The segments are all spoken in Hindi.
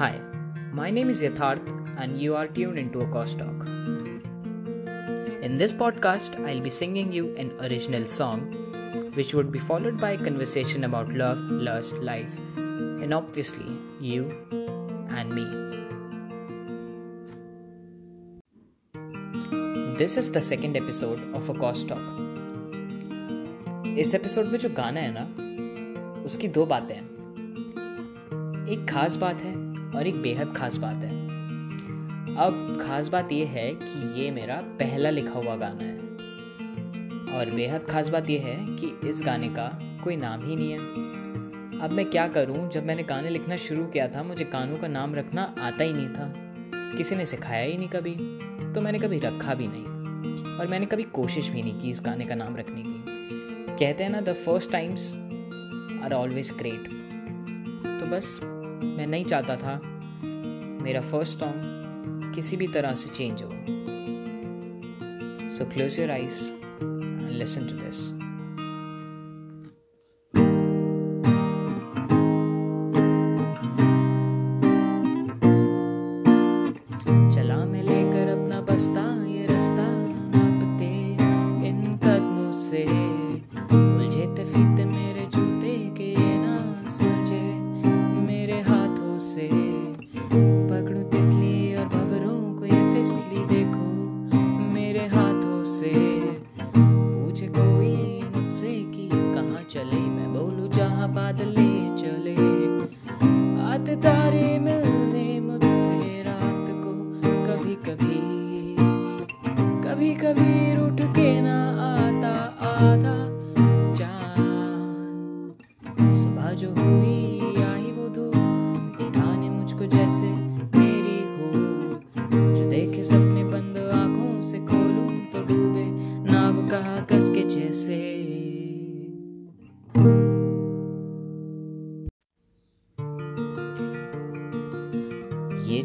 Hi, my name is Yatharth, and you are tuned into a Cost Talk. In this podcast, I'll be singing you an original song, which would be followed by a conversation about love, lust, life, and obviously you and me. This is the second episode of a Cost Talk. इस एपिसोड में जो गाना है ना उसकी दो बातें हैं एक खास बात है और एक बेहद खास बात है। अब खास बात यह है कि ये मेरा पहला लिखा हुआ गाना है। और बेहद खास बात यह है कि इस गाने का कोई नाम ही नहीं है। अब मैं क्या करूँ? जब मैंने गाने लिखना शुरू किया था, मुझे गानों का नाम रखना आता ही नहीं था। किसी ने सिखाया ही नहीं कभी। तो मैंने कभी रखा भी नहीं। और मैंने कभी कोशिश भी नहीं की इस गाने का नाम रखने की। कहते हैं ना the first times are always great तो बस मैं नहीं चाहता था मेरा फ़र्स्ट सॉन्ग किसी भी तरह से चेंज हो। So close your eyes listen to this जहाँ बादले चले। आते तारे मिलने मुझसे रात को कभी कभी कभी कभी रूठ के ना आता चाँद सुबह जो हुई, आई वो उठाने मुझको जैसे मेरी हो जो देखे सपने बंद आँखों से खोलूं तो डूबे नाव का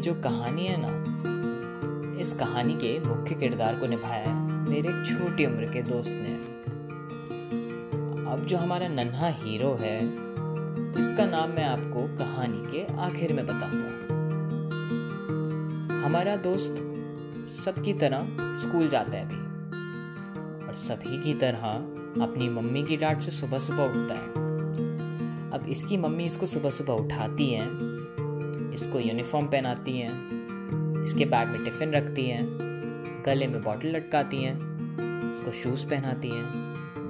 जो कहानी है ना, इस कहानी के मुख्य किरदार को निभाया मेरे एक छोटी उम्र के दोस्त ने। अब जो हमारा नन्हा हीरो है, इसका नाम मैं आपको कहानी के आखिर में बताऊँगा। हमारा दोस्त सबकी तरह स्कूल जाता है अभी, और सभी की तरह अपनी मम्मी की डांट से सुबह सुबह उठता है। अब इसकी मम्मी इसको सुबह सुबह उठाती हैं इसको यूनिफॉर्म पहनाती हैं, इसके बैग में टिफ़िन रखती हैं, गले में बॉटल लटकाती हैं, इसको शूज़ पहनाती हैं,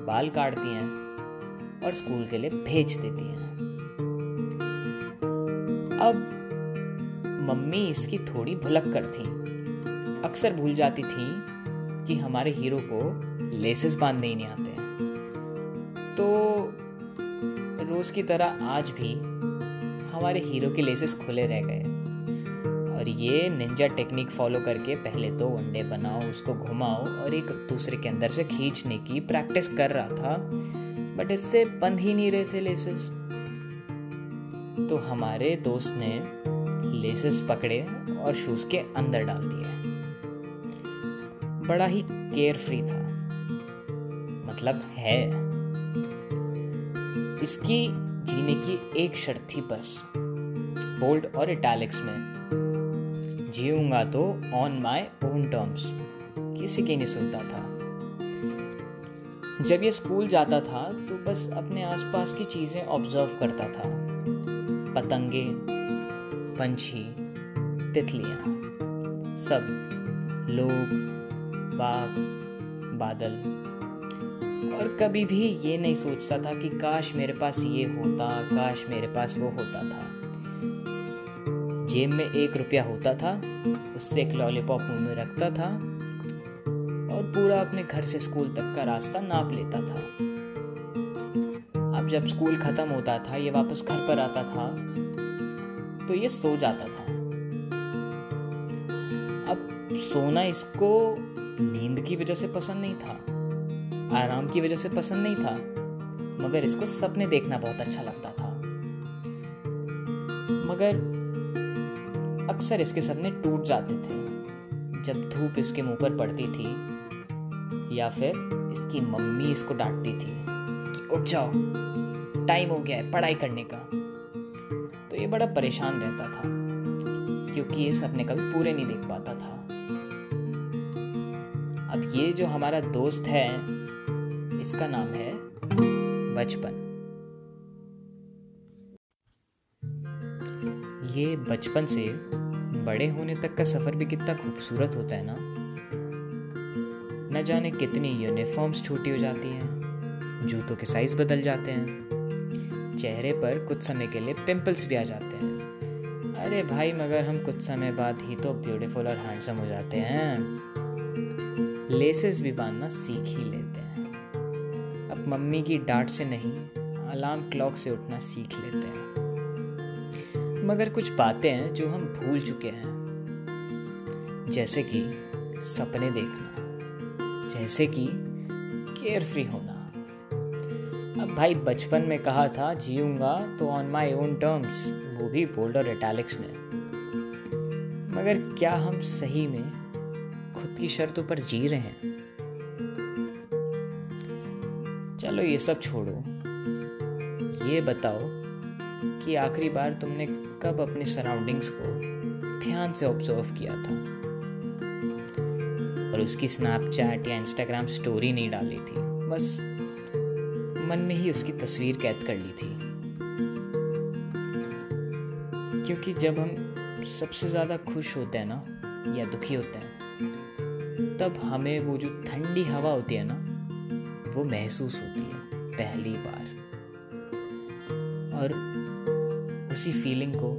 बाल काटती हैं और स्कूल के लिए भेज देती हैं। अब मम्मी इसकी थोड़ी भुलक कर थी। अक्सर भूल जाती थी कि हमारे हीरो को लेसेस बांधने ही नहीं आते तो रोज की तरह आज भी हमारे हीरो के लेसेस खुले रह गए। और ये निंजा टेक्निक फॉलो करके पहले दो अंडे बनाओ, उसको घुमाओ और एक दूसरे के अंदर से खींचने की प्रैक्टिस कर रहा था। बट इससे बंद ही नहीं रहे थे लेसेस तो हमारे दोस्त ने लेसेस पकड़े और शूज़ के अंदर डाल दिए। बड़ा ही केयर फ्री था। मतलब है। इसकी जीने की एक शर्त थी बस। बोल्ड और इटैलिक्स में। जीऊँगा तो ऑन माय ओन टर्म्स किसी की नहीं सुनता था। जब ये स्कूल जाता था तो बस अपने आसपास की चीज़ें ऑब्ज़र्व करता था। पतंगे, पंछी, तितलियाँ। सब। लोग बाग बादल। और कभी भी ये नहीं सोचता था कि काश मेरे पास ये होता, काश मेरे पास वो होता था। जेब में एक रुपया होता था, उससे एक लॉलीपॉप मुँह में रखता था और पूरा अपने घर से स्कूल तक का रास्ता नाप लेता था। अब जब स्कूल खत्म होता था, ये वापस घर पर आता था तो ये सो जाता था। अब सोना इसको नींद की वजह से पसंद नहीं था। आराम की वजह से पसंद नहीं था, मगर इसको सपने देखना बहुत अच्छा लगता था। मगर अक्सर इसके सपने टूट जाते थे, जब धूप इसके मुँह पर पड़ती थी, या फिर इसकी मम्मी इसको डांटती थी कि उठ जाओ, टाइम हो गया है पढ़ाई करने का। तो ये बड़ा परेशान रहता था, क्योंकि ये सपने कभी पूरे नहीं देख पाता था। अब ये जो हमारा दोस्त है इसका नाम है बचपन। ये बचपन से बड़े होने तक का सफ़र भी कितना खूबसूरत होता है ना? न जाने कितनी यूनिफॉर्म्स छोटी हो जाती हैं, जूतों के साइज़ बदल जाते हैं, चेहरे पर कुछ समय के लिए पिंपल्स भी आ जाते हैं। अरे भाई, मगर हम कुछ समय बाद ही तो ब्यूटीफुल और हैंडसम हो जाते हैं। लेसेस भी बांधना सीख ही लेते हैं। मम्मी की डांट से नहीं, अलार्म क्लॉक से उठना सीख लेते हैं। मगर कुछ बातें हैं जो हम भूल चुके हैं। जैसे कि सपने देखना, जैसे कि केयर फ्री होना। अब भाई बचपन में कहा था, जीऊँगा तो ऑन माई ओन टर्म्स वो भी बोल्ड और इटैलिक्स में। मगर क्या हम सही में खुद की शर्तों पर जी रहे हैं? चलो ये सब छोड़ो। ये बताओ कि आखिरी बार तुमने कब अपने सराउंडिंग्स को ध्यान से ऑब्ज़र्व किया था? और उसकी स्नैपचैट या इंस्टाग्राम स्टोरी नहीं डाली थी। बस मन में ही उसकी तस्वीर कैद कर ली थी। क्योंकि जब हम सबसे ज़्यादा खुश होते हैं ना, या दुखी होते हैं, तब हमें वो जो ठंडी हवा होती है ना वो महसूस होती है पहली बार। और उसी फीलिंग को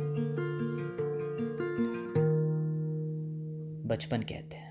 बचपन कहते हैं।